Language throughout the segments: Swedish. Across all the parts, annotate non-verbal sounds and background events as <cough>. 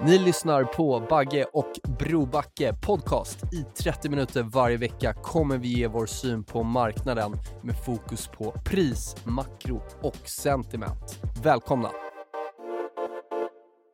Ni lyssnar på Bagge och Brobacke podcast. I 30 minuter varje vecka kommer vi ge vår syn på marknaden med fokus på pris, makro och sentiment. Välkomna!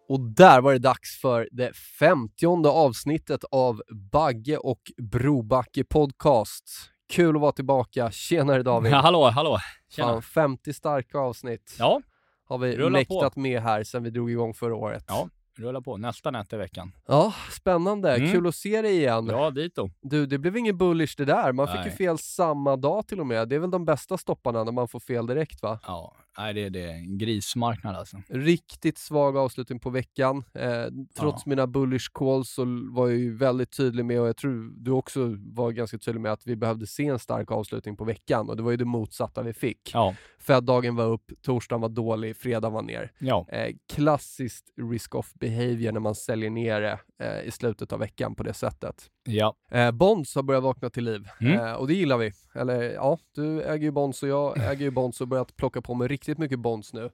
Och där var det dags för det femtionde avsnittet av Bagge och Brobacke podcast. Kul att vara tillbaka. Tjenare David! Ja, hallå, hallå! Tjena! Fan, 50 starka avsnitt Ja, har vi rulla mäktat på. med här sedan vi drog igång förra året. ja, rulla på. Nästan ett i veckan. Ja, spännande. Mm. Kul att se dig igen. Ja, dito. Du, det blev ingen bullish det där. Man fick ju Nej. fel samma dag till och med. Det är väl de bästa stopparna när man får fel direkt va? Ja, nej, det, det är en grismarknad alltså. Riktigt svag avslutning på veckan. Eh, trots mina bullish calls så var jag ju väldigt tydlig med, och jag tror du också var ganska tydlig med, att vi behövde se en stark avslutning på veckan. Och det var ju det motsatta vi fick. Ja, Fed-dagen var upp, torsdagen var dålig, fredagen var ner. ja, Eh, klassiskt risk-off behavior när man säljer ner det eh, i slutet av veckan på det sättet. Ja. Eh, Bonds har börjat vakna till liv Mm. eh, och det gillar vi. Eller ja, du äger ju Bonds och jag <laughs> äger ju Bonds och börjat plocka på mig riktigt mycket Bonds nu.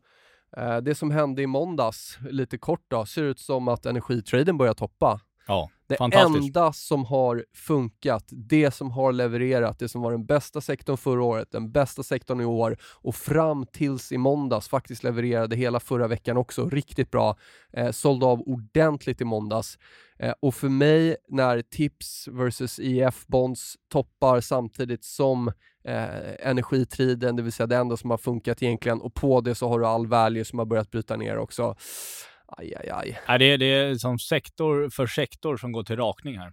Eh, det som hände i måndags, lite kort då, ser ut som att energitraden börjar toppa. Ja. Det enda som har funkat, det som har levererat, det som var den bästa sektorn förra året, den bästa sektorn i år och fram tills i måndags faktiskt levererade hela förra veckan också riktigt bra. Eh, sålde av ordentligt i måndags. Eh, och för mig, när tips versus EF-bonds toppar samtidigt som eh, energitriden, det vill säga det enda som har funkat egentligen, och på det så har du all value som har börjat bryta ner också. Aj, aj, aj. Nej, det, är- det är som sektor för sektor som går till rakning här.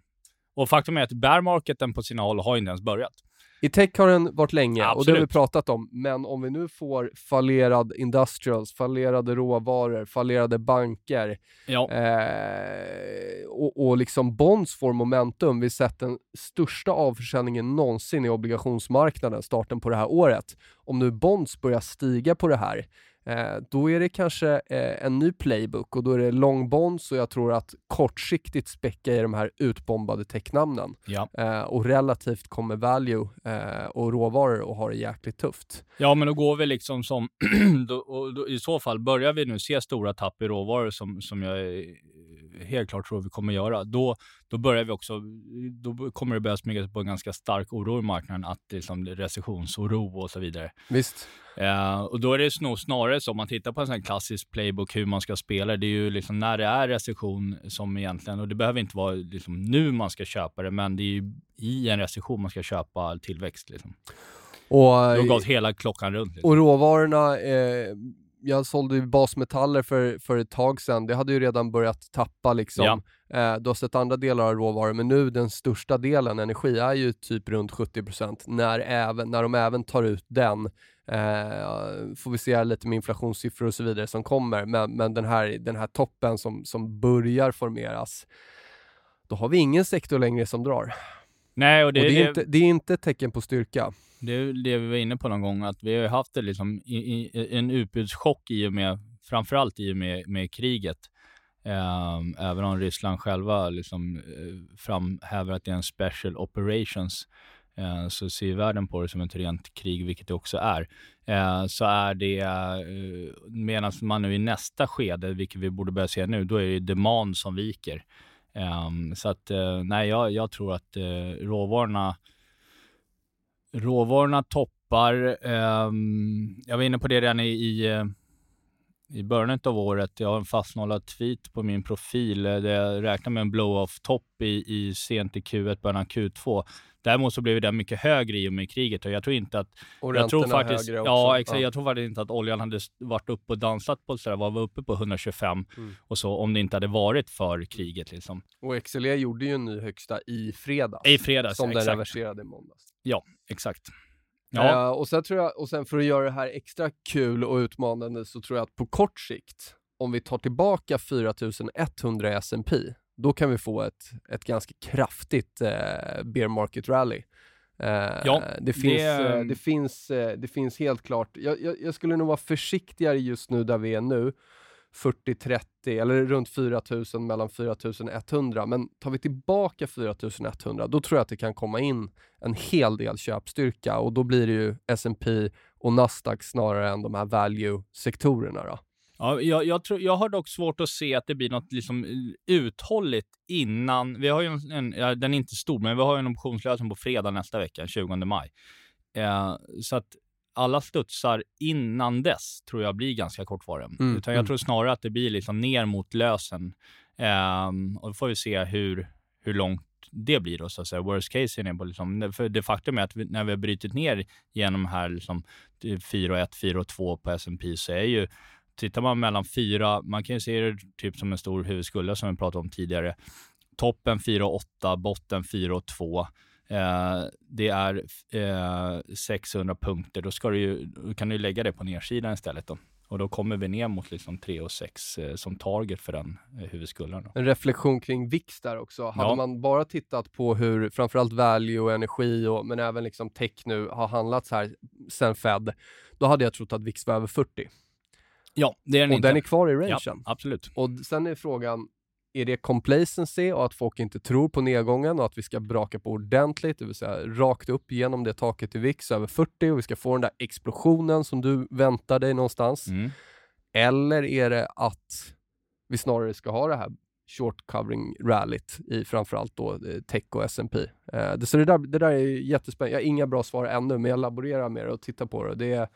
Och faktum är att bear marketen på sina håll har inte ens börjat. I tech har den varit länge och det har vi Absolut. pratat om, men om vi nu får fallerad industrials, fallerade råvaror, fallerade banker Ja, eh, och, och liksom bonds får momentum. Vi har sett den största avförsäljningen någonsin i obligationsmarknaden starten på det här året. Om nu bonds börjar stiga på det här, eh, då är det kanske eh, en ny playbook och då är det long bonds och jag tror att kortsiktigt späcka i de här utbombade technamnen. ja. Eh, och relativt kommer value eh, och råvaror och har det jäkligt tufft. ja, men då går vi liksom som... <clears throat> då, då, I så fall, börjar vi nu se stora tapp i råvaror som, som jag helt klart tror vi kommer göra, då, då börjar vi också... Då kommer det börja smyga sig på en ganska stark oro i marknaden, att det är liksom recessionsoro och så vidare. Visst. Eh, och då är det snarare så, om man tittar på en sån klassisk playbook hur man ska spela, det är ju liksom när det är recession som egentligen, och det behöver inte vara liksom nu man ska köpa det, men det är ju i en recession man ska köpa tillväxt. Liksom. Och, Det har gått hela klockan runt. Liksom. och råvarorna, eh, jag sålde ju basmetaller för, för ett tag sedan, det hade ju redan börjat tappa liksom. Ja. Eh, du har sett andra delar av råvaror, men nu den största delen, energi, är ju typ runt 70% när, även, när de även tar ut den. Eh, får vi se lite med inflationssiffror och så vidare som kommer, men, men den, här, den här toppen som, som börjar formeras, då har vi ingen sektor längre som drar. Nej, och det, och det, är är inte, det är inte ett tecken på styrka det är det vi var inne på någon gång, att vi har haft det liksom i, i, en utbudschock i och med, framförallt i och med, med kriget. Um, även om Ryssland själva liksom, uh, framhäver att det är en special operations, uh, så ser ju världen på det som ett rent krig, vilket det också är. Uh, så är det, uh, medan man nu i nästa skede, vilket vi borde börja se nu, då är det demand som viker. Um, så att, eh, nej, jag, jag tror att eh, råvarorna, råvarorna toppar. Um, jag var inne på det redan i, i, eh, i början av året. Jag har en fastnålad tweet på min profil där jag räknar med en blow-off-topp i, i sent i Q1, början av Q2. Däremot så blev den mycket högre i och med kriget och jag tror inte att... Och jag tror faktiskt, högre också. Ja, exakt. Ja. Jag tror faktiskt inte att oljan hade varit uppe och dansat på sådär, var uppe på 125 mm. och så om det inte hade varit för kriget liksom. Och XLE gjorde ju en ny högsta i fredags. I fredags, Som exakt. den reverserade i måndags. Ja, exexakt. Ja. Uh, och, sen tror jag, och sen för att göra det här extra kul och utmanande så tror jag att på kort sikt, om vi tar tillbaka 4100 i S&P då kan vi få ett, ett ganska kraftigt eh, bear market rally. Eh, ja, det, finns, det... Eh, det, finns, eh, det finns helt klart, jag, jag, jag, skulle nog vara försiktigare just nu där vi är nu, 40-30 eller runt 4000 mellan 4100 men tar vi tillbaka 4100 då tror jag att det kan komma in en hel del köpstyrka och då blir det ju S&P och Nasdaq snarare än de här value-sektorerna. Då. Ja, jag, jag, tror, jag har dock svårt att se att det blir något liksom eh, uthålligt innan. Vi har ju en, en ja, den är inte stor, men vi har en optionslösning på fredag nästa vecka, 20 maj. Eh, så att alla studsar innan dess tror jag blir ganska kortvariga. Mm, Utan jag mm. tror snarare att det blir liksom ner mot lösen. Eh, och då får vi se hur, hur långt det blir då, så att säga. Worst case är på liksom, för det faktum är att vi, när vi har brutit ner genom här liksom 4 och 1, 4 och 2 på S&P så är ju tittar man mellan fyra, man kan ju se det typ som en stor huvudskulla som vi pratade om tidigare. Toppen 4,8, botten 4,2. Eh, det är eh, 600 punkter. Då, ska du ju, kan du lägga det på nedsidan istället. Då. Och då kommer vi ner mot liksom 3 och 6 eh, som target för den eh, huvudskullan. En reflektion kring VIX där också. Hade ja. man bara tittat på hur framförallt value och energi och, men även liksom tech nu har handlats här sen Fed, då hade jag trott att VIX var över 40. Ja, det är den Och inte. den är kvar i rangen. Ja, absolut. Och sen är frågan, är det complacency och att folk inte tror på nedgången och att vi ska braka på ordentligt, det vill säga rakt upp genom det taket i VIX över 40 och vi ska få den där explosionen som du väntar dig någonstans? Mm. Eller är det att vi snarare ska ha det här short covering rallyt i framförallt då eh, tech och S&P. Eh, det, så det där, det där är jättespännande. Jag har inga bra svar ännu, men jag laborerar med det och tittar på det. Det är,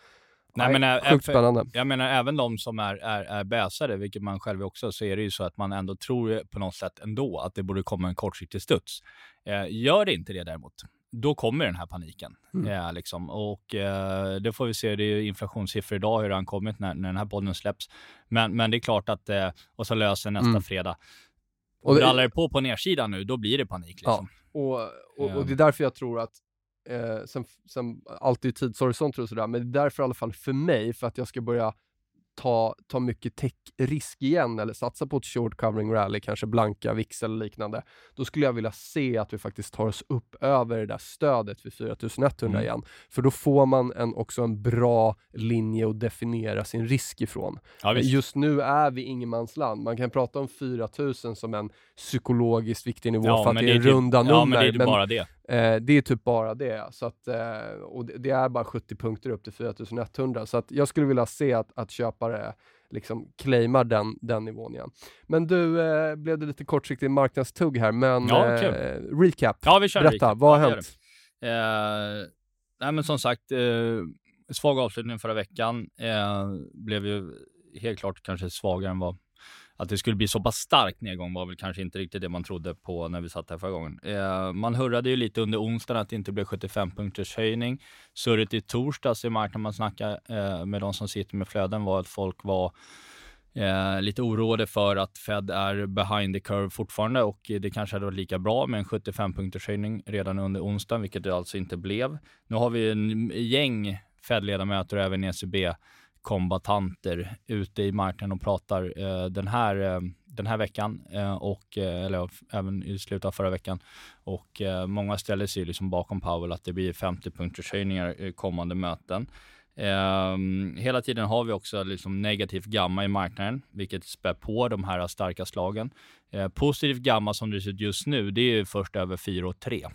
Nej, men sjukt spännande. Jag menar även de som är, är, är bäsare, vilket man själv också, så är det ju så att man ändå tror på något sätt ändå att det borde komma en kortsiktig studs. Eh, gör det inte det däremot, då kommer den här paniken. Mm. Ja, liksom. Och eh, det får vi se, det är inflationssiffror idag, hur det har kommit när, när den här podden släpps. Men, men det är klart att, eh, och så löser nästa mm. fredag. Och det, Rallar det på på nedsidan nu, då blir det panik. Liksom. Ja. Och, och, och, det är därför jag tror att Eh, sen, sen alltid tidshorisonter och sådär, men det är därför i alla fall för mig, för att jag ska börja ta, ta mycket tech-risk igen eller satsa på ett short covering rally, kanske blanka VIX eller liknande, då skulle jag vilja se att vi faktiskt tar oss upp över det där stödet vid 4100 mm. igen. För då får man en, också en bra linje att definiera sin risk ifrån. Ja, Just nu är vi ingenmansland. Man kan prata om 4000 som en psykologiskt viktig nivå ja, för att det är, en typ, runda nummer. Ja, men det är men, bara det. Eh, det är typ bara det. Så att, eh, och det, det, är bara 70 punkter upp till 4100. Så att jag skulle vilja se att, att köpare liksom claimar den, den nivån igen. Men du, eh, blev det lite kortsiktig marknadstugg här, men ja, eh, recap. Ja, vi kör Berätta, recap. vad har ja, hänt? Eh, nej, men som sagt, eh, svag avslutning förra veckan. Eh, blev ju helt klart kanske svagare än vad att det skulle bli så pass stark nedgång var väl kanske inte riktigt det man trodde på när vi satt här förra gången. Eh, man hurrade ju lite under onsdagen att det inte blev 75 punkters höjning. Surret i torsdags i marknaden man snackade eh, med de som sitter med flöden var att folk var Eh, lite oroade för att Fed är behind the curve fortfarande och det kanske hade varit lika bra med en 75 punkters höjning redan under onsdagen, vilket det alltså inte blev. Nu har vi en gäng Fed-ledamöter och även ECB kombatanter ute i marknaden och pratar eh, den, här, eh, den här veckan eh, och eh, eller även i slutet av förra veckan. Och eh, många ställer sig liksom bakom Powell att det blir 50 punkters höjningar i kommande möten. Ehm, hela tiden har vi också liksom negativt gamma i marknaden, vilket spär på de här starka slagen. Eh, uh, positivt gamma som det ser ut just nu, det är först över 4 och 3.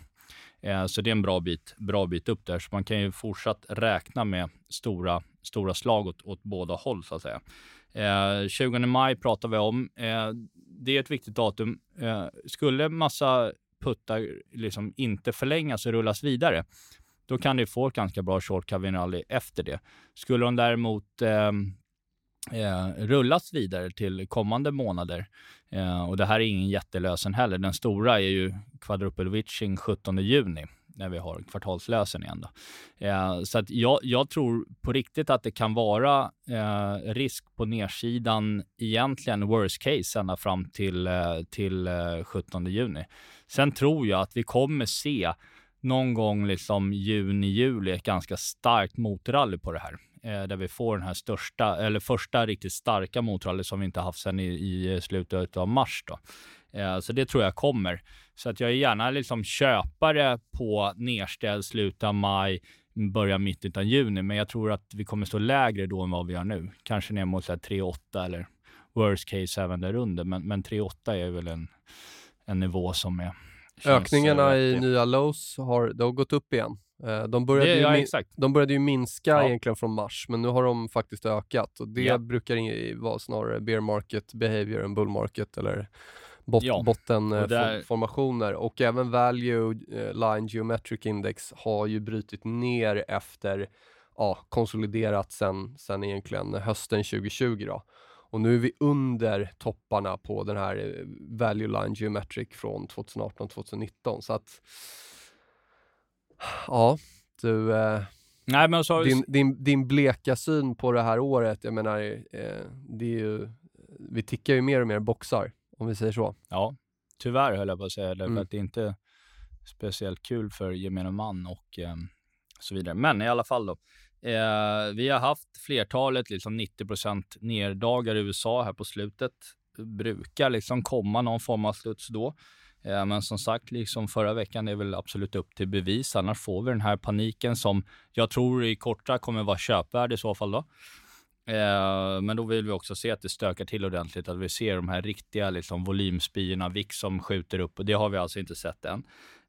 Eh, så det är en bra bit, bra bit upp där. Så man kan ju fortsatt räkna med stora stora slag åt, åt båda håll så att säga. Eh, 20 maj pratar vi om. Eh, det är ett viktigt datum. Eh, skulle massa puttar liksom inte förlängas och rullas vidare, då kan du få ett ganska bra short covering rally efter det. Skulle de däremot eh, eh, rullas vidare till kommande månader. Eh, och det här är ingen jättelösen heller. Den stora är ju quadruple witching 17 juni när vi har kvartalslösen igen. Då. Eh, så att jag, jag, tror på riktigt att det kan vara eh, risk på nedsidan egentligen worst case ända fram till, eh, till eh, 17 juni. Sen tror jag att vi kommer se någon gång liksom juni, juli ett ganska starkt motrally på det här. Eh, där vi får den här största, eller första riktigt starka motrally som vi inte haft sedan i, i slutet av mars. Då. Eh, så det tror jag kommer. Så att jag är gärna liksom köpare på nedställd slutet av maj, början mitten av juni. Men jag tror att vi kommer stå lägre då än vad vi gör nu. Kanske ner mot 3,8 eller worst case även där under. Men, men 3,8 är väl en, en nivå som är Ökningarna i nya lows har, det har gått upp igen. Eh, de började, ja, ju, de började ju minska ja. egentligen från mars, men nu har de faktiskt ökat och det ja. brukar vara snarare bear market behavior än bull market eller bot, ja. bottenformationer. Där... Och även value eh, line geometric index har ju brutit ner efter ja, konsoliderat sen, sen egentligen hösten 2020 då. Och nu är vi under topparna på den här eh, value line geometric från 2018-2019 så att ja, du eh, Nej, men så... din, din, din bleka syn på det här året, jag menar, eh, det är ju, vi tickar ju mer och mer boxar om vi säger så. Ja, tyvärr höll jag på att säga, därför mm. att det är inte speciellt kul för gemene man och eh, så vidare. Men i alla fall då. Eh, vi har haft flertalet liksom 90 nerdagar i USA här på slutet. Brukar liksom komma någon form av sluts då. Eh, men som sagt, liksom förra veckan är väl absolut upp till bevis. Annars får vi den här paniken som jag tror i korta kommer vara köpvärd i så fall då. Eh, men då vill vi också se att det stökar till ordentligt, att vi ser de här riktiga liksom, volymspyorna, VIX som skjuter upp och det har vi alltså inte sett än.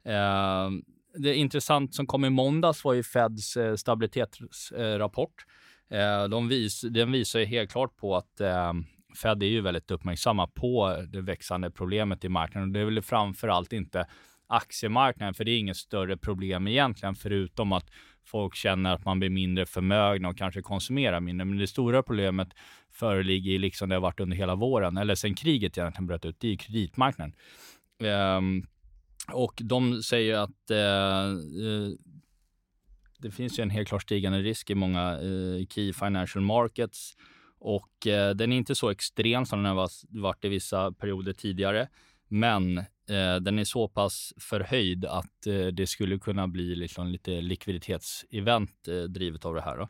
Eh, det intressant som kom i måndags var ju Feds eh, stabilitetsrapport. Eh, de vis, den visar ju helt klart på att eh, Fed är ju väldigt uppmärksamma på det växande problemet i marknaden. Det är väl framför allt inte aktiemarknaden, för det är inget större problem egentligen, förutom att folk känner att man blir mindre förmögna och kanske konsumerar mindre. Men det stora problemet föreligger liksom det har varit under hela våren, eller sen kriget egentligen bröt ut, det är kreditmarknaden. Um, och de säger att uh, det finns ju en helt klart stigande risk i många uh, key financial markets och eh, den är inte så extrem som den har varit i vissa perioder tidigare. Men eh, den är så pass förhöjd att eh, det skulle kunna bli liksom lite likviditetsevent eh, drivet av det här. Då.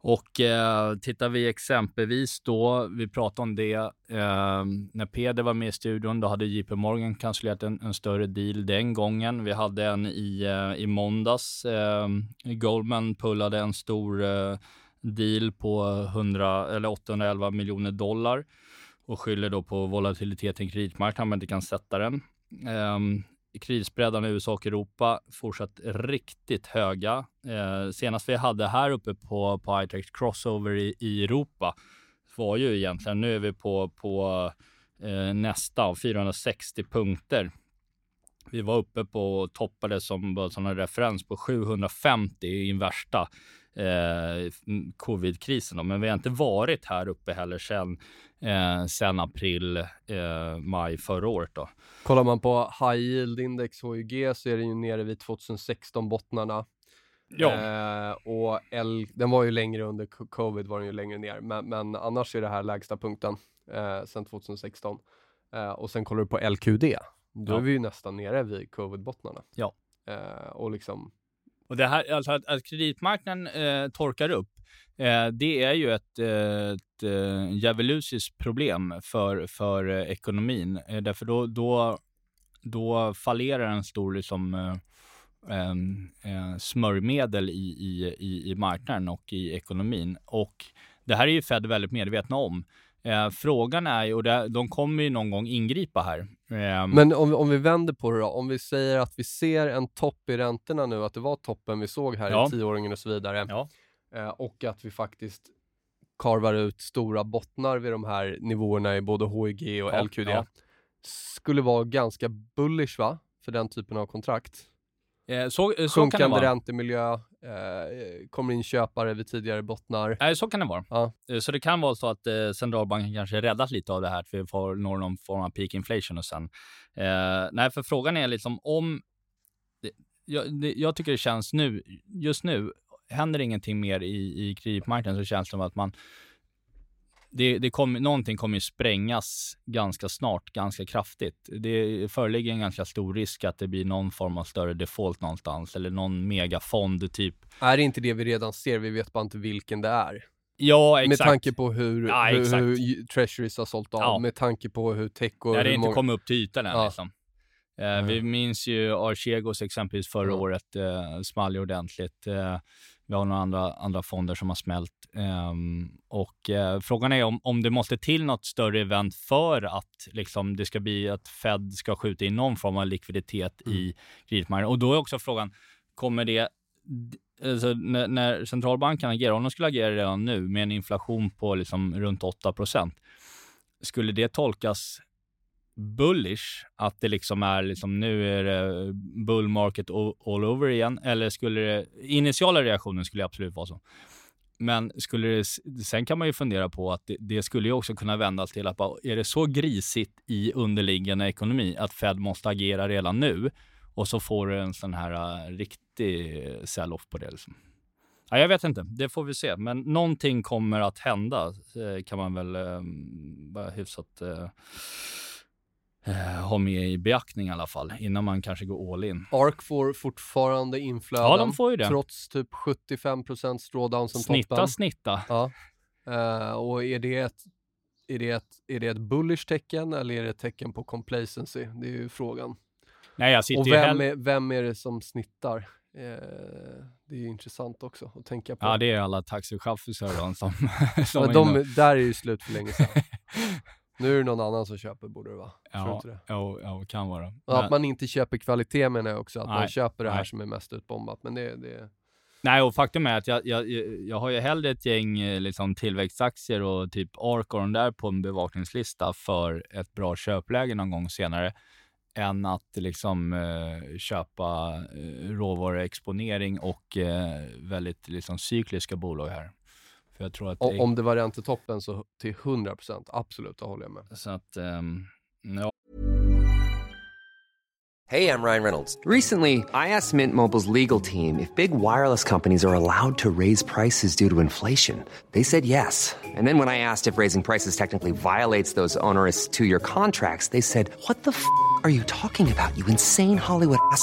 Och eh, tittar vi exempelvis då, vi pratade om det, eh, när Peder var med i studion, då hade JP Morgan kancellerat en, en, större deal den gången. Vi hade en i, eh, i måndags. Eh, Goldman pullade en stor eh, deal på 100, eller 811 miljoner dollar och skyller då på volatiliteten i kreditmarknaden, men inte kan sätta den. Um, kreditspreadarna i USA och Europa fortsatt riktigt höga. Eh, senast vi hade här uppe på, på iTex Crossover i, i Europa var ju egentligen, nu är vi på, på eh, nästa 460 punkter. Vi var uppe på och toppade som, som en referens på 750 i den värsta eh, covidkrisen. Men vi har inte varit här uppe heller sedan eh, sen april, eh, maj förra året. Då. Kollar man på high yield index HYG så är den ju nere vid 2016 bottnarna. Ja. Eh, och L, den var ju längre under covid, var den ju längre ner, men, men annars är det här lägsta punkten eh, sedan 2016. Eh, och sen kollar du på LQD, då ja. är vi ju nästan nere vid covid-bottnarna. Ja. Eh, och liksom och det här, alltså att, att kreditmarknaden eh, torkar upp, eh, det är ju ett, ett eh, djävulusiskt problem för, för eh, ekonomin. Eh, därför då, då, då fallerar en stor liksom, eh, eh, smörjmedel i, i, i, i marknaden och i ekonomin. Och det här är ju Fed väldigt medvetna om. Eh, frågan är ju, och det, de kommer ju någon gång ingripa här. Eh, Men om, om vi vänder på det då, om vi säger att vi ser en topp i räntorna nu, att det var toppen vi såg här ja. i tioåringen och så vidare, ja. eh, och att vi faktiskt karvar ut stora bottnar vid de här nivåerna i både HIG och ja, LQD, skulle vara ganska bullish va, för den typen av kontrakt? Eh, så, så kan det Sjunkande vara. räntemiljö, eh, kommer in köpare vid tidigare bottnar. Nej, så kan det vara. Ja. Eh, Så det kan vara så att eh, centralbanken kanske räddat lite av det här, att vi får når någon form av peak inflation och sen. Eh, nej, för frågan är liksom om... Det, jag, det, jag tycker det känns nu, just nu, händer ingenting mer i, i kreditmarknaden så känns det som att man det, det kommer, någonting kommer ju sprängas ganska snart, ganska kraftigt. Det föreligger en ganska stor risk att det blir någon form av större default någonstans eller någon megafond typ. Är det inte det vi redan ser? Vi vet bara inte vilken det är. Ja, exakt. Med tanke på hur, Ja, hur, hur Treasuries har sålt av, Ja. med tanke på hur tech och det hur inte många- kom upp till ytan än. Ja. Liksom. Eh, Vi minns ju Archegos exempelvis förra Ja. året, eh, small ordentligt. Eh, vi har några andra, andra fonder som har smält. Ehm, och eh, frågan är om, om det måste till något större event för att liksom, det ska bli att Fed ska skjuta in någon form av likviditet Mm. i kreditmarknaden. Och då är också frågan, kommer det Alltså, när, när centralbanken agerar, om de skulle agera redan nu med en inflation på liksom runt 8% skulle det tolkas bullish, att det liksom är liksom nu är det bull market all, over igen, eller skulle det, initiala reaktionen skulle absolut vara så. Men skulle det, sen kan man ju fundera på att det, det skulle ju också kunna vändas till att bara, är det så grisigt i underliggande ekonomi att Fed måste agera redan nu och så får du en sån här uh, riktig sell-off på det. Liksom. Ja, jag vet inte, det får vi se. Men någonting kommer att hända eh, kan man väl ehm, eh, bara hyfsat uh, ha med i beaktning i alla fall innan man kanske går all in. ARK får fortfarande inflöden, Ja, de får ju det. trots typ 75% drawdown som Snitta, toppen. snitta. Ja. Eh, och är det, ett, är, det ett, är det ett bullish tecken eller är det ett tecken på complacency? Det är ju frågan. Nej, jag sitter Och vem är, vem är det som snittar? Eh, det är ju intressant också att tänka på. Ja, det är alla taxichaufförer som, <laughs> som Men de, där är ju slut för länge sedan. <laughs> nu är det någon annan som köper, borde det vara. Tror Ja, inte det? ja, ja, kan vara. Och att Men- man inte köper kvalitet menar jag också, att man Nej, köper det här nej. som är mest utbombat. Men det, det Nej, och faktum är att jag, jag, jag har ju hellre ett gäng eh, liksom, tillväxtaktier och typ ARK och de där på en bevakningslista för ett bra köpläge någon gång senare än att liksom eh, köpa eh, råvaruexponering och eh, väldigt liksom, cykliska bolag här. För jag tror att det, Om det var räntetoppen så till 100%, absolut, det håller jag med. så att, ehm, ja, Hey, I'm Ryan Reynolds. Recently, I asked Mint Mobile's legal team if big wireless companies are allowed to raise prices due to inflation. They said yes. And then when I asked if raising prices technically violates those onerous two year contracts, they said, What the f are you talking about, you insane Hollywood ass?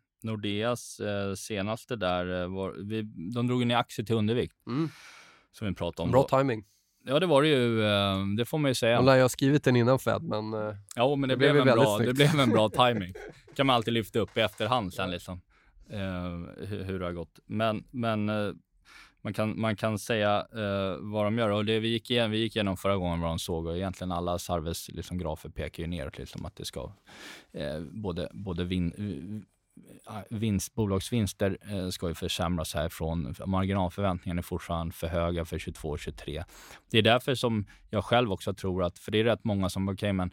Nordeas eh, senaste där? Eh, var, vi, de drog ner aktier till undervikt. Mm. Som vi pratade om. Bra då. timing. Ja, det var det ju. Eh, det får man ju säga. Jag ha skrivit den innan Fed, men eh, Ja, men det, Det blev, blev en bra, det snyggt. blev en bra <laughs> timing. kan man alltid lyfta upp i efterhand sen liksom. Eh, hur, hur det har gått. Men, men eh, man, kan, man kan säga vad de gör. Och det vi gick, igenom, vi gick igenom förra gången vad de såg och egentligen alla Sarves liksom, grafer pekar ju neråt liksom att det ska både, både vin, Eh, ah, vinst, bolagsvinster eh, ska ju försämras härifrån. Marginalförväntningarna är fortfarande för höga för 22 och 23. Det är därför som jag själv också tror att, för det är rätt många som, okay, men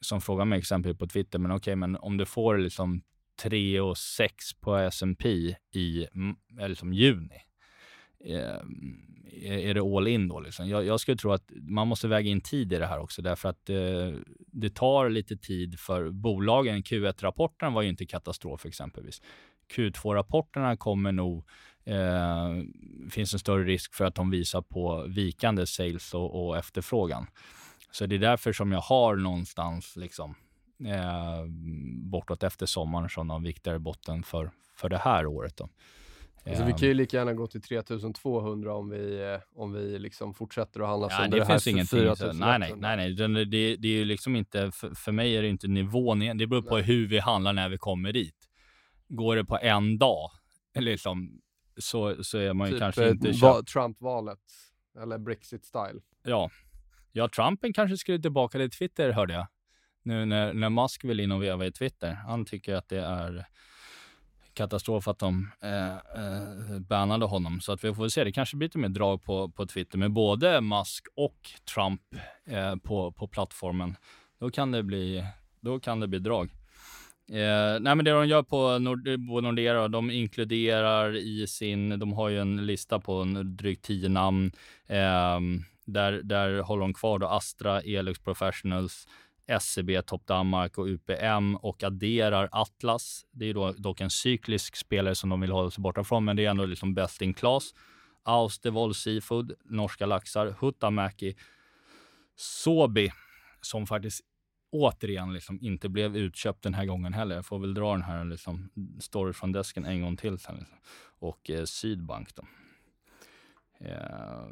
som frågar mig exempel på Twitter, men okej, okay, men om du får liksom 3 och 6 på S&P i liksom juni, Eh, är är det all in då? Liksom? Jag, jag skulle tro att man måste väga in tid i det här också, därför att eh, det tar lite tid för bolagen. Q1-rapporten var ju inte katastrof exempelvis. Q2-rapporterna kommer nog eh, finns en större risk för att de visar på vikande sales och, och efterfrågan. Så det är därför som jag har någonstans liksom eh, bortåt efter sommaren som någon viktigare botten för, för det här året. Då. Alltså, vi kan ju lika gärna gå till 3200 om vi, eh, om vi liksom fortsätter att handla Ja, som det, det här finns för ingenting. så- 4100. Nej, nej, nej, nej. Det, det, det är ju liksom inte, för, för mig är det inte nivån. igen. Det beror på hur vi handlar när vi kommer dit. Går det på en dag, liksom, så, så är man ju Typ kanske eh, inte... köpt. Trump-valet, eller Brexit-style. Ja. ja, Trumpen kanske skulle tillbaka till Twitter hörde jag. Nu när, när Musk vill in och veva i Twitter. Han tycker att det är katastrof att de eh, eh, bannade honom. Så att vi får väl se. Det kanske blir lite mer drag på, på Twitter med både Musk och Trump eh, på, på plattformen. Då kan det bli, då kan det bli drag. Eh, nej men det de gör på, Nord, på Nordea, de inkluderar i sin, de har ju en lista på en drygt tio namn. Eh, där, där håller de kvar då Astra, Elux Professionals, SEB, Top Danmark och UPM och adderar Atlas. Det är då dock en cyklisk spelare som de vill hålla sig borta från, men det är ändå liksom best in class. Austevoll Seafood, norska laxar, Huttamäki, Sobi, som faktiskt återigen liksom inte blev utköpt den här gången heller. Jag får väl dra den här liksom story från desken en gång till sen. Liksom. Och eh, Sydbank då. Eh,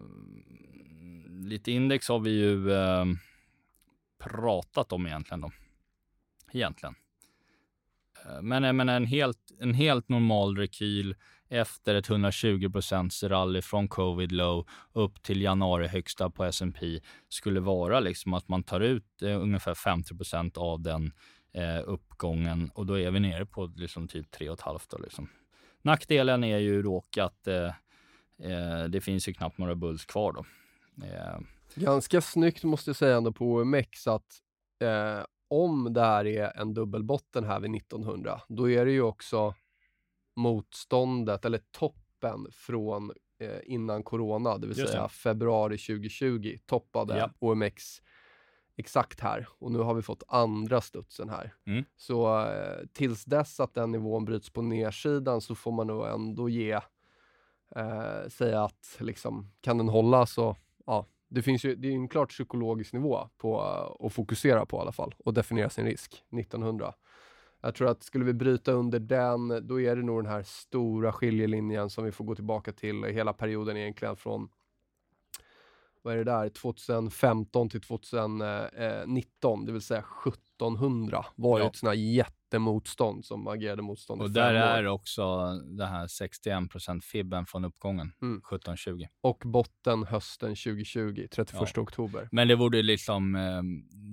lite index har vi ju eh, pratat om egentligen då. Egentligen. Eh, men, Men, en, helt, en helt normal rekyl efter ett 120% rally från covid low upp till januari högsta på S&P skulle vara liksom att man tar ut eh, ungefär 50% av den eh, uppgången och då är vi nere på liksom typ 3,5 då liksom. Nackdelen är ju dock att eh, eh, det finns ju knappt några bulls kvar då. Eh, Ganska snyggt måste jag säga ändå på OMX att eh, om det här är en dubbelbotten här vid 1900, då är det ju också motståndet eller toppen från eh, innan corona, det vill Just säga det. februari 2020 toppade Ja. OMX exakt här och nu har vi fått andra studsen här. Mm. Så eh, tills dess att den nivån bryts på nedsidan så får man nog ändå ge, eh, säga att liksom, kan den hålla så, ja, det finns ju, det är ju en klart psykologisk nivå på att fokusera på i alla fall och definiera sin risk, 1900. Jag tror att skulle vi bryta under den, då är det nog den här stora skiljelinjen som vi får gå tillbaka till hela perioden egentligen från vad är det där, 2015 till 2019, det vill säga 1700 var ju Ja. ett sånt här jättemotstånd som agerade motstånd och där är också det här 61% fibben från uppgången, Mm. 1720. Och botten hösten 2020, 31 oktober. Men det borde liksom, eh,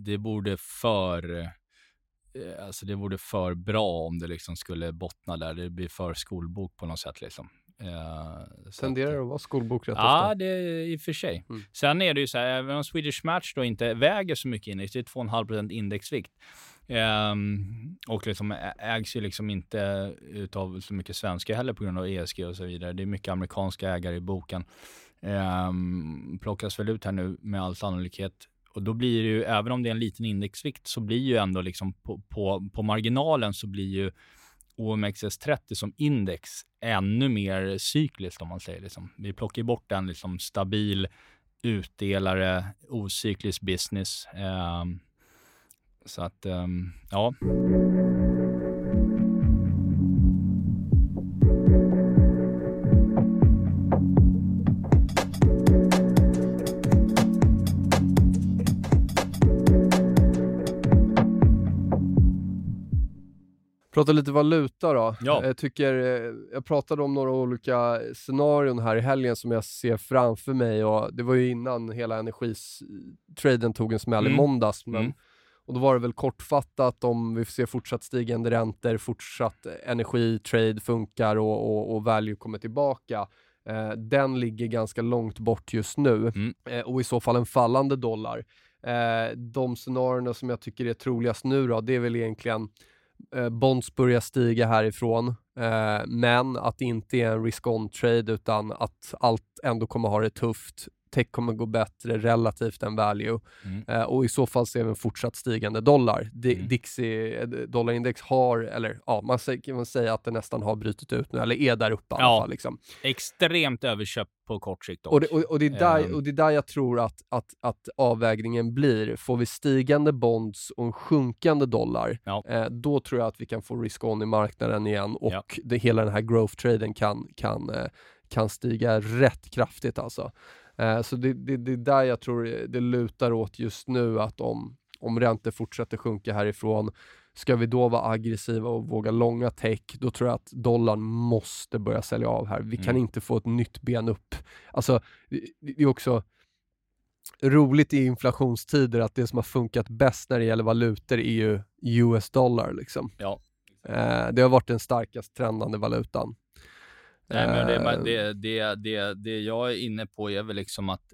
det borde för, eh, alltså det vore för bra om det liksom skulle bottna där. Det blir för skolbok på något sätt liksom. Eh, Tenderar att- att vara skolbok rätt Ja, ofta? det är i och för sig. Mm. Sen är det ju så här, även om Swedish Match då inte väger så mycket index, det är 2,5 indexvikt. Ehm, och liksom ägs ju liksom inte utav så mycket svenska heller på grund av ESG och så vidare. Det är mycket amerikanska ägare i boken. Um, plockas väl ut här nu med all sannolikhet. Och då blir det ju, även om det är en liten indexvikt, så blir ju ändå liksom på, på, på marginalen så blir ju OMXS30 som index ännu mer cykliskt om man säger. Liksom. Vi plockar ju bort en liksom stabil utdelare, ocyklisk business. Eh, så att, eh, ja. Prata lite valuta då. Ja. Jag, tycker, eh, jag pratade om några olika scenarion här i helgen som jag ser framför mig och det var ju innan hela energitraden tog en smäll i Mm. måndags. Men, Mm. Och då var det väl kortfattat om vi får se fortsatt stigande räntor, fortsatt energitrade funkar och, och, och value kommer tillbaka. Eh, den ligger ganska långt bort just nu Mm. eh, och i så fall en fallande dollar. Eh, de scenarierna som jag tycker är troligast nu då, det är väl egentligen eh, bonds börjar stiga härifrån, eh, men att det inte är en risk-on-trade utan att allt ändå kommer ha det tufft tech kommer gå bättre relativt än value. Mm. Eh, och i så fall ser vi en fortsatt stigande dollar. Di Mm. Dixie eh, dollarindex har, eller ja, man kan man säga att det nästan har brutit ut nu, eller är där uppe i alla fall. Liksom. Extremt överköpt på kort sikt. Och, det, och, och, det är där, Ehm. och det är där jag tror att, att, att avvägningen blir. Får vi stigande bonds och en sjunkande dollar, Ja. eh, då tror jag att vi kan få risk-on i marknaden igen och Ja. det, hela den här growth-traden kan, kan, eh, kan stiga rätt kraftigt alltså. Eh, så det, det, det är där jag tror det lutar åt just nu att om, om räntor fortsätter sjunka härifrån Ska vi då vara aggressiva och våga långa tech, då tror jag att dollarn måste börja sälja av här. Vi kan Mm. inte få ett nytt ben upp. Alltså, det det är också roligt i inflationstider att det som har funkat bäst när det gäller valutor är ju US dollar liksom. Ja. Eh, det har varit den starkast trendande valutan. Nej, men det, Eh, det, det, det, det jag är inne på är väl liksom att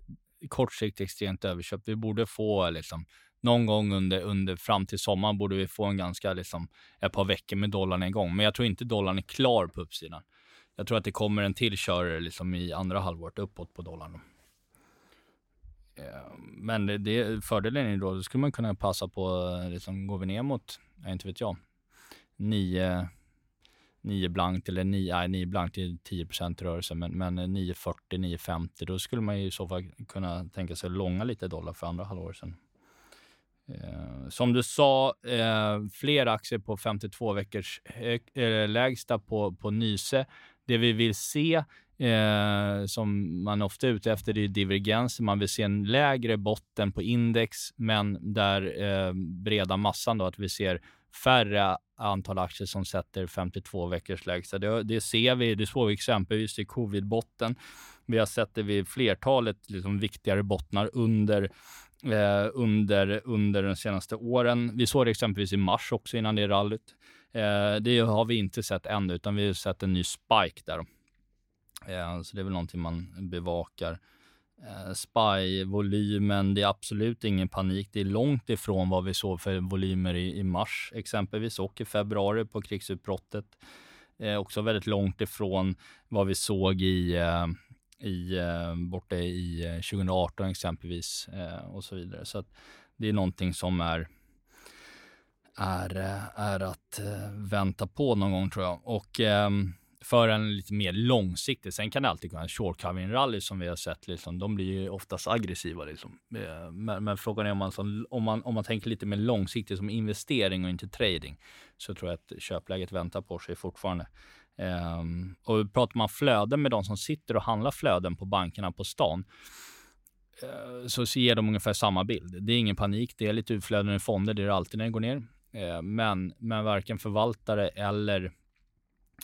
kort sikt extremt överköpt. Vi borde få liksom någon gång under, under fram till sommaren borde vi få en ganska liksom ett par veckor med dollarn en gång. Men jag tror inte dollarn är klar på uppsidan. Jag tror att det kommer en till körare liksom i andra halvåret uppåt på dollarn. Eh, Men det, det, fördelen är då, då skulle man kunna passa på, eh, liksom, går vi ner mot, jag inte vet jag, 9, 9 blankt eller 9, nej, 9 blankt är 10 rörelse, men, men 9,40, 9,50, då skulle man ju i så fall kunna tänka sig långa lite dollar för andra halvåret sen. Eh, som du sa, eh, fler aktier på 52 veckors hög, eh, lägsta på, på Nyse. Det vi vill se, eh, som man ofta är ute efter, det är divergenser. Man vill se en lägre botten på index, men där eh, breda massan då, att vi ser färre antal aktier som sätter 52 veckors lägsta. Det, det ser vi, det såg vi exempelvis i covidbotten. Vi har sett det vid flertalet liksom, viktigare bottnar under eh, under, under de senaste åren. Vi såg det exempelvis i mars också innan det rallyt. Eh, det har vi inte sett ännu, utan vi har sett en ny spike där. Eh, så det är väl någonting man bevakar. Eh, SPY-volymen, det är absolut ingen panik. Det är långt ifrån vad vi såg för volymer i, i mars exempelvis och i februari på krigsutbrottet. Eh, också väldigt långt ifrån vad vi såg i eh, i, eh, borta i eh, 2018 exempelvis eh, och så vidare. Så att det är någonting som är, är, eh, är att vänta på någon gång tror jag. Och ehm, för en lite mer långsiktig, sen kan det alltid gå en short covering rally som vi har sett, liksom, de blir ju oftast aggressiva. Liksom. Eh, men, men frågan är om man, som, om, man, om man tänker lite mer långsiktigt som investering och inte trading, så tror jag att köpläget väntar på sig fortfarande. Um, och pratar man flöden med de som sitter och handlar flöden på bankerna på stan uh, så ger de ungefär samma bild. Det är ingen panik, det är lite utflöden i fonder, det är det alltid när det går ner. Uh, men, men varken förvaltare eller,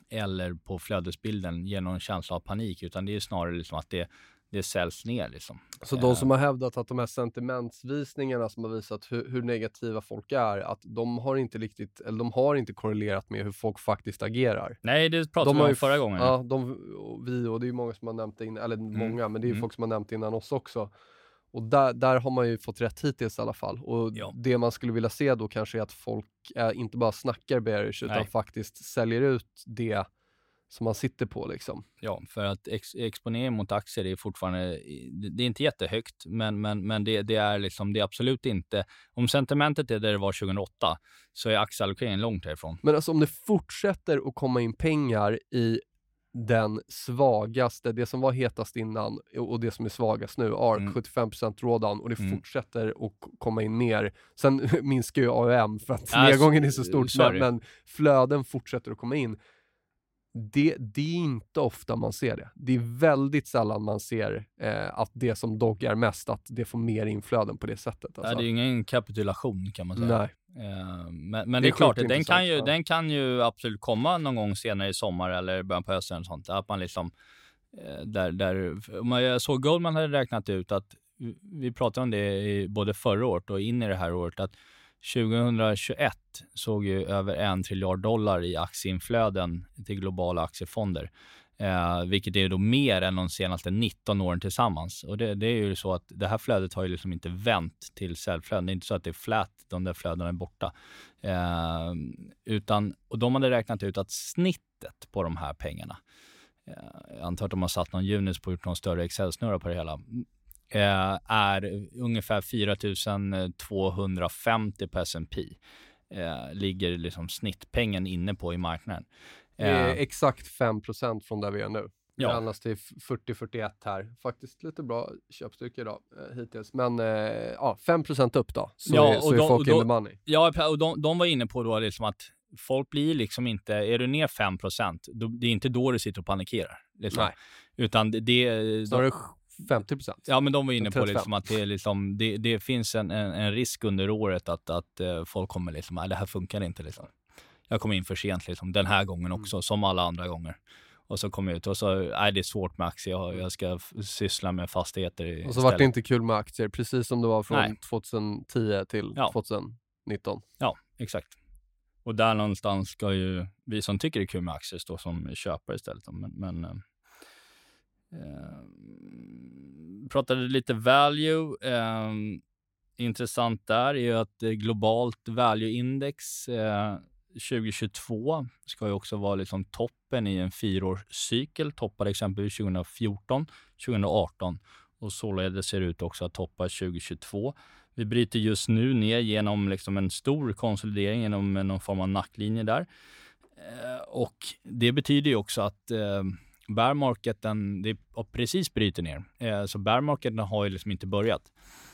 eller på flödesbilden ger någon känsla av panik, utan det är snarare liksom att det, det säljs ner. Liksom. Så de som har hävdat att de här sentimentsvisningarna som har visat hur, hur negativa folk är, att de har inte riktigt, eller de har inte korrelerat med hur folk faktiskt agerar. Nej, det pratade de vi om ju förra gången. Ja, de, och vi och det är ju många som har nämnt det innan, eller många, men det är ju Mm. folk som har nämnt det innan oss också. Och där, där har man ju fått rätt hittills i alla fall. Och Ja. det man skulle vilja se då kanske är att folk är, inte bara snackar bearish utan Nej. faktiskt säljer ut det som man sitter på liksom. Ja, för att ex exponering mot aktier är fortfarande, det, det är inte jättehögt, men, men, men det, det, är liksom, det är absolut inte, om sentimentet är där det var 2008, så är aktieallokeringen långt härifrån. Men alltså om det fortsätter att komma in pengar i den svagaste, det som var hetast innan och det som är svagast nu, ARK, Mm. 75% drawdown och det Mm. fortsätter att komma in mer. Sen <laughs> minskar ju AUM för att Ja, nedgången är så- stor, men flöden fortsätter att komma in. Det, det är inte ofta man ser det. Det är väldigt sällan man ser eh, att det som doggar mest, att det får mer inflöden på det sättet. Alltså. Det är ingen kapitulation kan man säga. Nej. Eh, Men, men Det det är klart, den kan, ju, ja. den kan ju absolut komma någon gång senare i sommar eller början på hösten. Och sånt, att man liksom, eh, där, där, jag såg Goldman hade räknat ut att, vi pratade om det i, både förra året och in i det här året, att 2021 såg ju över en triljard dollar i aktieinflöden till globala aktiefonder. Eh, vilket är då mer än de senaste 19 åren tillsammans. Och det, det är ju så att det här flödet har ju liksom inte vänt till säljflöden. Det är inte så att det är flat, de där flödena är borta. Eh, utan, och de hade räknat ut att snittet på de här pengarna, eh, jag antar att de har satt någon junis på gjort någon större Excel-snurra på det hela, eh, är ungefär 4250 på S&P eh, ligger liksom snittpengen inne på i marknaden. Det är Eh, exakt 5% från där vi är nu. Ja. Handlas till 40-41 här. Faktiskt lite bra köpstyrka idag eh, hittills. Men eh, ja, 5% upp då. Så Ja, är, så och är folk in the money. Ja, och de, de var inne på då liksom att folk blir liksom inte, är du ner 5 då, det är inte då du sitter och panikerar. Liksom. Nej. Utan det, det Snarare 50 Ja, men de var inne på 35. liksom att det, liksom, det, det finns en, en, en risk under året att, att eh, folk kommer liksom, "Nej, det här funkar inte liksom. Jag kom in för sent liksom, den här gången Mm. också, som alla andra gånger. Och så kom jag ut och så, nej det är svårt med aktier, jag, jag ska syssla med fastigheter Och så istället. var det inte kul med aktier, precis som det var från Nej. 2010 till Ja. 2019. Ja, exakt. Och där någonstans ska ju vi som tycker det är kul med aktier stå som köpare istället. Men, men eh, Ehm, pratade lite value. Eh, intressant där är ju att eh, globalt value index eh, 2022 ska ju också vara liksom toppen i en fyraårscykel. Toppade exempelvis 2014, 2018 och således ser det ut också att toppa 2022. Vi bryter just nu ner genom liksom en stor konsolidering genom någon form av nacklinje där. Eh, och det betyder ju också att eh, bear marketen, det har precis bryter ner. Eh, så bear marketen har ju liksom inte börjat.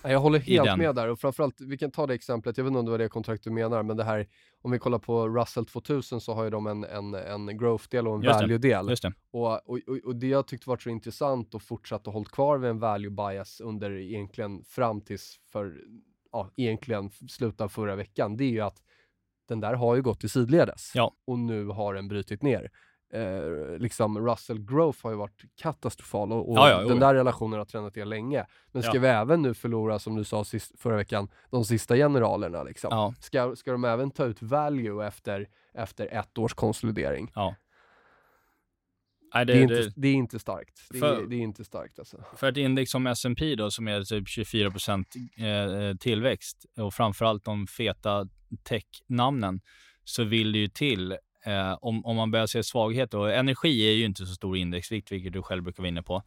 Jag håller helt med där och framförallt, vi kan ta det exemplet, jag vet inte om det var det kontrakt du menar, men det här, om vi kollar på Russell 2000 så har ju de en, en, en growth-del och en value-del. Och, och, och det jag tyckte var så intressant och fortsatt och hållit kvar vid en value bias under egentligen fram tills för, ja, egentligen slutet av förra veckan, det är ju att den där har ju gått i sidledes Ja. och nu har den brutit ner. Eh, liksom Russell Growth har ju varit katastrofal och, och Ja, ja, den där relationen har tränat det länge. Men ska vi även nu förlora, som du sa sist, förra veckan, de sista generalerna liksom? Ja. Ska, ska de även ta ut value efter, efter ett års konsolidering? Nej, det, Det, är, det, inte, det är inte starkt. Det, För- är, det är inte starkt alltså. För ett index som S&P då, som är typ 24 eh, tillväxt och framförallt de feta tech-namnen, så vill det ju till eh, om, om man börjar se svagheter. Och energi är ju inte så stor indexvikt, vilket du själv brukar vara inne på.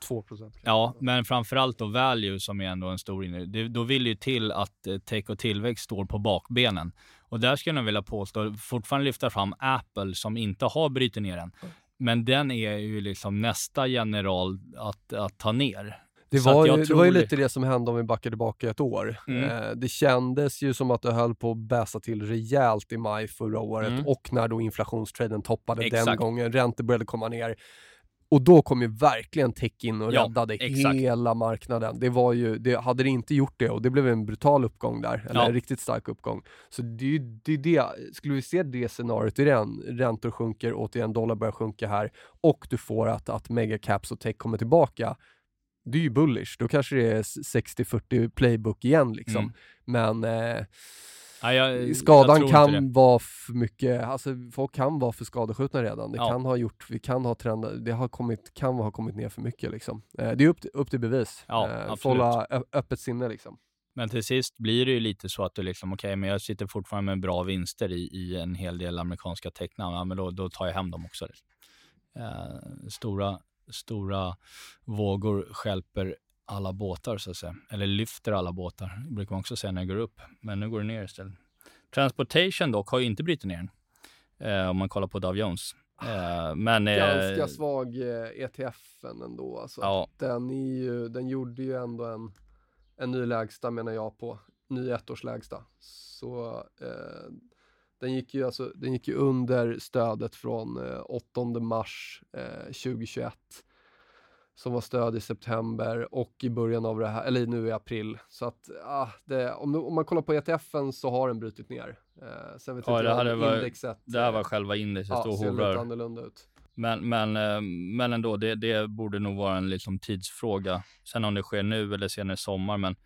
2 procent. Ja, men framförallt då value som är ändå en stor index. Det, då vill det ju till att eh, tech och tillväxt står på bakbenen. Och där skulle jag vilja påstå, fortfarande lyfta fram Apple som inte har brutit ner än. Men den är ju liksom nästa general att, att ta ner. Det var, ju, det tror var ju det- lite det som hände om vi backar tillbaka ett år. Mm. Eh, det kändes ju som att det höll på att bäsa till rejält i maj förra året Mm. och när då inflationstraden toppade den Exakt. gången, räntor började komma ner. Och då kom ju verkligen tech in och Ja, räddade exakt. hela marknaden. Det var ju, det, hade det inte gjort det och det blev en brutal uppgång där, eller Ja. en riktigt stark uppgång. Så det det, det, skulle vi se det scenariot igen, räntor sjunker, återigen dollar börjar sjunka här och du får att, att megacaps och tech kommer tillbaka, det är ju bullish. Då kanske det är 60-40 playbook igen liksom. Mm. Men eh, Ja, jag, jag skadan det. kan vara för mycket, alltså folk kan vara för skadeskjutna redan. Det Ja. kan ha gjort, vi kan ha trender, det har kommit, kan ha kommit ner för mycket liksom. Eh, det är upp till, upp till bevis. Ja, eh, hålla öppet sinne liksom. Men till sist blir det ju lite så att du liksom, okej, men jag sitter fortfarande med bra vinster i, i en hel del amerikanska tecknamn. Ja, men då, då tar jag hem dem också. Liksom. Eh, stora, stora vågor skälper alla båtar så att säga. Eller lyfter alla båtar, brukar man också säga när det går upp. Men nu går det ner istället. Transportation dock har ju inte brutit ner än. Eh, om man kollar på Dow Jones. Eh, men... eh, Ganska svag eh, ETFen ändå alltså. Ja. Den, är ju, den gjorde ju ändå en, en ny lägsta menar jag på, ny ettårslägsta. Så eh, den gick ju alltså, den gick ju under stödet från eh, 8 mars eh, 2021 som var stöd i september och i början av det här, eller nu i april. Så att ah, det, om, om man kollar på ETFen så har den brutit ner. Eh, sen vet Ja, det här var- indexet det här var eh, själva indexet ja, och ser lite hovrar. annorlunda ut. Men, men, eh, men ändå, det, det borde nog vara en liksom tidsfråga. Sen om det sker nu eller senare i sommar. Men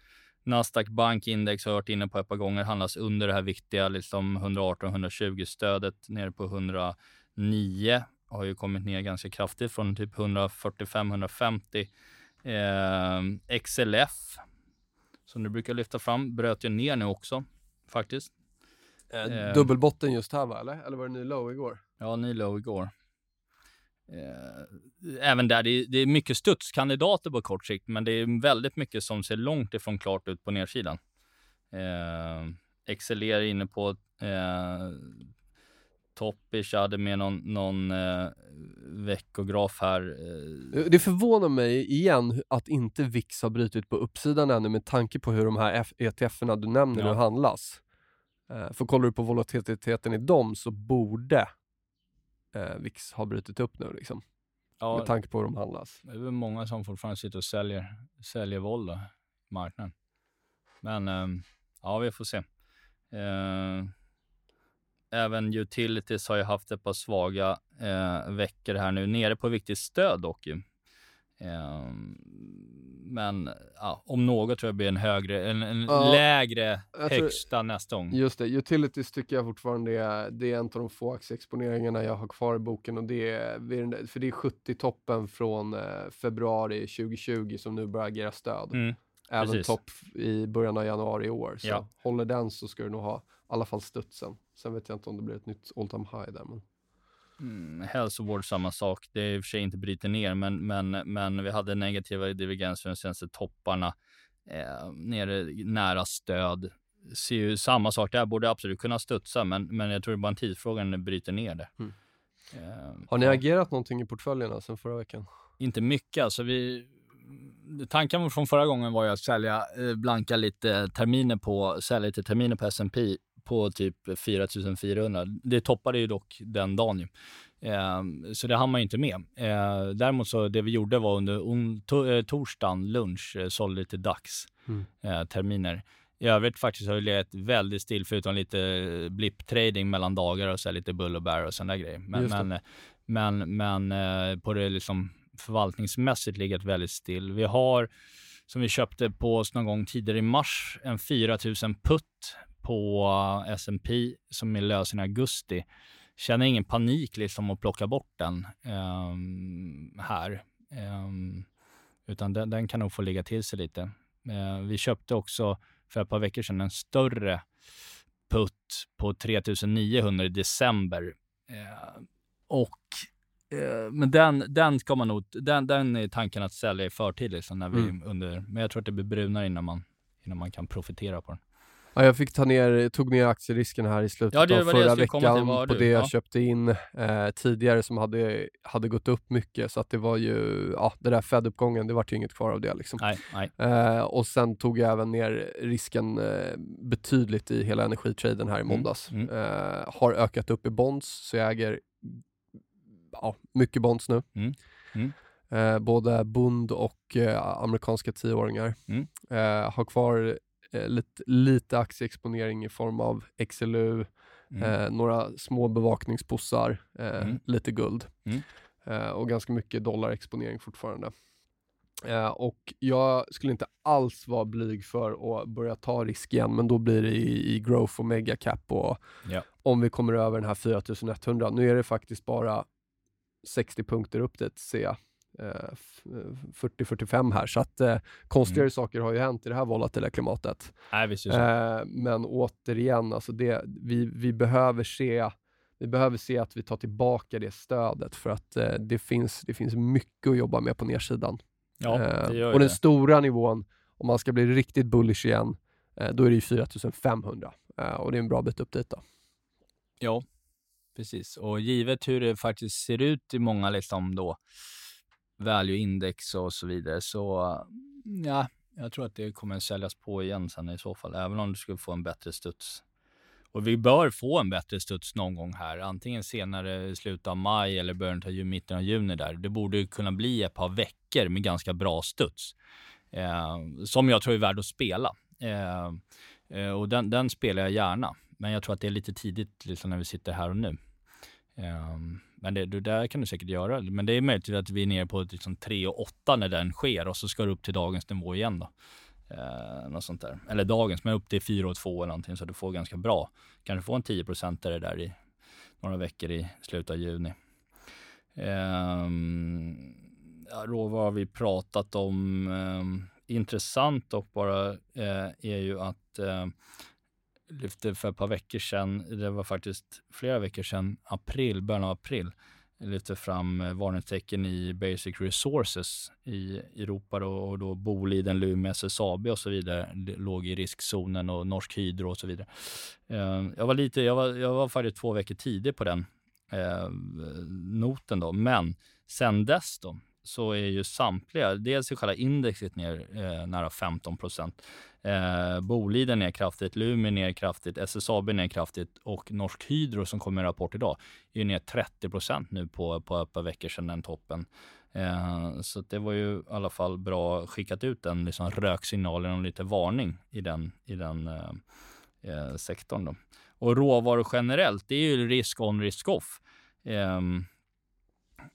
Nasdaq Bankindex har jag varit inne på ett par gånger, handlas under det här viktiga liksom 118-120 stödet nere på 109. Har ju kommit ner ganska kraftigt från typ 145-150. Eh, XLF, som du brukar lyfta fram, bröt ju ner nu också faktiskt. Eh. Dubbelbotten just här va, eller? Eller var det ny low igår? Ja, ny low igår. Eh, även där, det är, det är mycket studskandidater på kort sikt, men det är väldigt mycket som ser långt ifrån klart ut på nedsidan. Eh, XLR är inne på eh, Toppish hade med någon, någon eh, veckograf här. Eh. Det förvånar mig igen att inte VIX har brutit på uppsidan ännu med tanke på hur de här ETFerna du nämner ja. nu handlas. Eh, för kollar du på volatiliteten i dem så borde eh, VIX ha brutit upp nu liksom. Ja, med tanke på hur de handlas. Det är väl många som fortfarande sitter och säljer, säljer våld i marknaden. Men eh, ja, vi får se. Eh, även utilities har ju haft ett par svaga eh, veckor här nu, nere på viktigt stöd dock ju. Eh, men ja, om något tror jag blir en högre, en, en ja, lägre högsta tror, nästa gång. Just det, utilities tycker jag fortfarande är, det är en av de få aktieexponeringarna jag har kvar i boken och det är, för det är 70-toppen från eh, februari 2020 som nu börjar agera stöd. Mm, Även topp i början av januari i år. Så ja. håller den så ska du nog ha i alla fall studsen. Sen vet jag inte om det blir ett nytt all time high där. Men... Mm, hälsovård samma sak. Det är i och för sig inte bryter ner, men, men, men vi hade negativa divergenser de senaste topparna eh, nere nära stöd. Ser ju samma sak där, borde absolut kunna studsa, men, men jag tror det är bara en tidsfråga när det bryter ner det. Mm. Eh, Har ni agerat någonting i portföljerna sen förra veckan? Inte mycket, alltså vi tanken från förra gången var ju att sälja, eh, blanka lite terminer på, sälja lite terminer på S&P på typ 4400. Det toppade ju dock den dagen ju. Eh, så det hann man inte med. Eh, däremot så det vi gjorde var under on, to, eh, torsdagen lunch eh, sålde lite DAX mm. Eh, terminer. I övrigt faktiskt har det legat väldigt still förutom lite blipp-trading mellan dagar och så lite bull och bear och sådana grejer. Men, men, men, men eh, på det liksom förvaltningsmässigt legat väldigt still. Vi har som vi köpte på oss någon gång tidigare i mars, en 4000 putt på S&P som är lös i augusti. Känner ingen panik liksom att plocka bort den um, här. Um, utan den, den, kan nog få ligga till sig lite. Uh, vi köpte också för ett par veckor sedan en större putt på 3900 i december. Uh, och men den, den ska man nog, den, den är tanken att sälja i förtid liksom när vi mm. under, men jag tror att det blir brunare innan man, innan man kan profitera på den. Ja, jag fick ta ner, tog ner aktierisken här i slutet ja, av förra veckan på det jag köpte in eh, tidigare som hade, hade gått upp mycket. Så att det var ju, ja, det där Fed-uppgången, det vart ju inget kvar av det. Liksom. Nej, nej. Eh, och sen tog jag även ner risken eh, betydligt i hela energitraden här i mm, måndags. Mm, mm. har ökat upp i bonds, så jag äger ja, mycket bonds nu. Mm, mm. Eh, både Bund och eh, amerikanska tioåringar. Mm. Har kvar eh, lite, lite aktieexponering i form av XLU, mm. eh, några små bevakningspussar, eh, mm. lite guld mm. eh, och ganska mycket dollarexponering fortfarande. Eh, och jag skulle inte alls vara blyg för att börja ta risk igen, men då blir det i, i growth och megacap och ja. om vi kommer över den här 4100. Nu är det faktiskt bara 60 punkter upp dit ser jag. 40-45 eh, här, så att eh, konstigare mm. saker har ju hänt i det här volatila klimatet. Nej, visst eh, men återigen, alltså det, vi, vi, behöver se, vi behöver se att vi tar tillbaka det stödet för att eh, det, finns, det finns mycket att jobba med på nedsidan. Ja, eh, det gör och den stora nivån, om man ska bli riktigt bullish igen, eh, då är det 4500 och det är en bra bit upp dit. Då. Ja, precis. Och givet hur det faktiskt ser ut i många liksom då value index och så vidare. Så mm, ja, jag tror att det kommer säljas på igen sen i så fall, även om du skulle få en bättre studs. Och vi bör få en bättre studs någon gång här, antingen senare i slutet av maj eller början av mitten av juni där. Det borde kunna bli ett par veckor med ganska bra studs. Eh, som jag tror är värd att spela. Eh, eh, och den, den, spelar jag gärna. Men jag tror att det är lite tidigt liksom, när vi sitter här och nu. Ehm. Men det, det, där kan du säkert göra. Men det är möjligt att vi är nere på liksom 3 och 8 när den sker och så ska du upp till dagens nivå igen då. Eh, något sånt där. Eller dagens, men upp till 4 och 2 eller någonting så du får ganska bra. Kanske få en 10 procentare där i några veckor i slutet av juni. Eh, ja, råvaror har vi pratat om. Eh, intressant och bara eh, är ju att eh, lyfte för ett par veckor sedan, det var faktiskt flera veckor sedan, april, början av april, lyfte fram eh, varningstecken i Basic Resources i Europa då, och då Boliden, Lumi, SSAB och så vidare låg i riskzonen och Norsk Hydro och så vidare. Eh, jag var lite, jag var, jag var faktiskt två veckor tidig på den eh, noten då, men sen dess då så är ju samtliga, dels är själva indexet ner eh, nära 15 procent. Eh, Boliden ner kraftigt, Lumi ner kraftigt, SSAB ner kraftigt och Norsk Hydro som kommer med rapport idag är ner 30 procent nu på, på ett par veckor sedan den toppen. Eh, så det var ju i alla fall bra skickat ut den liksom röksignalen och lite varning i den, i den eh, eh sektorn. Då. Och råvaror generellt, det är ju risk on, risk off. Um,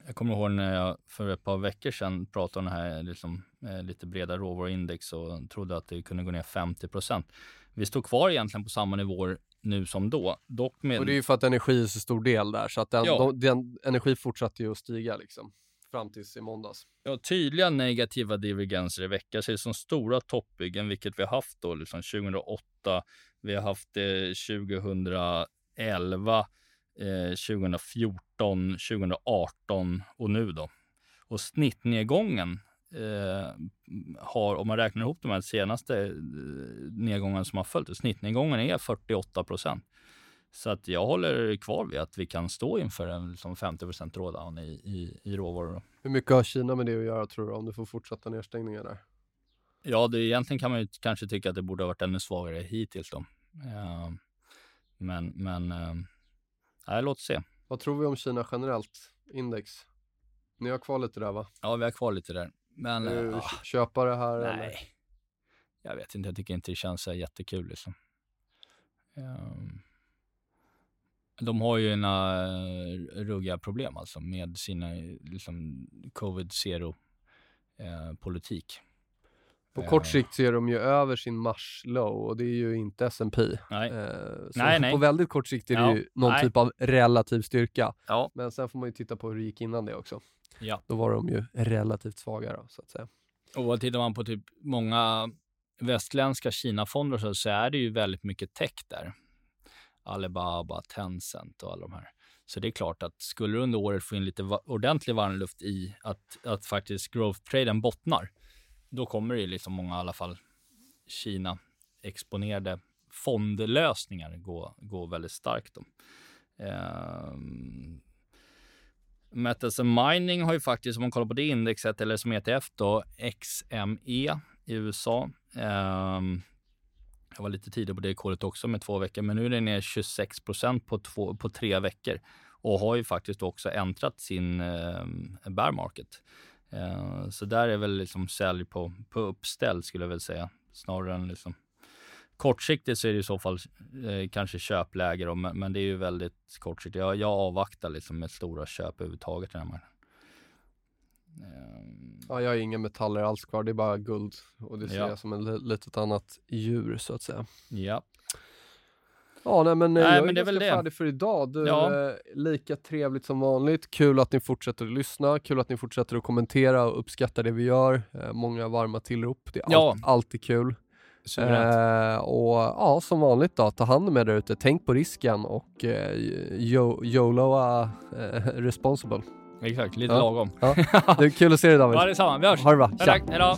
jag kommer ihåg när jag för ett par veckor sedan pratade om det här liksom, eh, lite breda råvaruindex och trodde att det kunde gå ner 50 procent. Vi står kvar egentligen på samma nivåer nu som då. Dock med... Och det är ju för att energi är så stor del där, så att den, ja. de, den energi fortsatte ju att stiga liksom fram tills i måndags. Ja, tydliga negativa divergenser i veckan ser som stora toppbyggen, vilket vi har haft då liksom 2008, vi har haft det 2011, 2014, eh, 2018 och nu då. Och snittnedgången eh, har, om man räknar ihop de här senaste eh, nedgångarna som har följt, snittnedgången är 48 procent. Så att jag håller kvar vid att vi kan stå inför en liksom 50 procent drawdown i, i, i råvaror. Hur mycket har Kina med det att göra tror du, om du får fortsätta nedstängningar där? Ja, det, egentligen kan man ju kanske tycka att det borde ha varit ännu svagare hittills då. Uh, men, men uh, Nej, låt se. Vad tror vi om Kina generellt? Index? Ni har kvar lite där va? Ja, vi har kvar lite där. Men... Du äh, köpare här nej. eller? Jag vet inte, jag tycker inte det känns så jättekul liksom. Um, de har ju några uh, ruggiga problem alltså med sina liksom, covid zero uh, politik. På kort eh. sikt ser de ju över sin mars low och det är ju inte S&P. Nej. Eh, så nej, nej. på väldigt kort sikt är det ja. ju någon nej. typ av relativ styrka. Ja. Men sen får man ju titta på hur det gick innan det också. Ja. Då var de ju relativt svaga då, så att säga. Och tittar man på typ många västländska Kina-fonder så är det ju väldigt mycket tech där. Alibaba, Tencent och alla de här. Så det är klart att skulle du under året få in lite ordentlig varmluft i att, att faktiskt growth-traden bottnar, då kommer det ju liksom många, i alla fall Kina exponerade fondlösningar gå, gå väldigt starkt. Då. Eh, Metals Mining har ju faktiskt, om man kollar på det indexet, eller som ETF då, XME i USA. Eh, jag var lite tidig på det kolet också med två veckor, men nu är den ner 26 procent på, på tre veckor och har ju faktiskt också äntrat sin eh, bear market. Uh, så där är väl liksom sälj på, på uppställ skulle jag väl säga. Snarare än liksom kortsiktigt så är det i så fall eh, kanske köpläge då, men, men, det är ju väldigt kortsiktigt. Jag, jag avvaktar liksom med stora köp överhuvudtaget den här marknaden. Uh, ja, jag har inga metaller alls kvar, det är bara guld och det ser ja. jag som ett litet annat djur så att säga. Ja. Ja, nej, men eh, nej, jag men är, är ganska färdig för idag. Du, ja. eh, lika trevligt som vanligt. Kul att ni fortsätter att lyssna, kul att ni fortsätter att kommentera och uppskatta det vi gör. Eh, många varma tillrop, det är ja. allt, alltid kul. Eh, och ja, som vanligt då, ta hand om er där ute. Tänk på risken och eh, YOLOa eh, <laughs> responsible. Exakt, lite ja. lagom. Ja. <laughs> Det är kul att se dig David. Ja, detsamma. Vi hörs. Ha det bra. Tack, hejdå.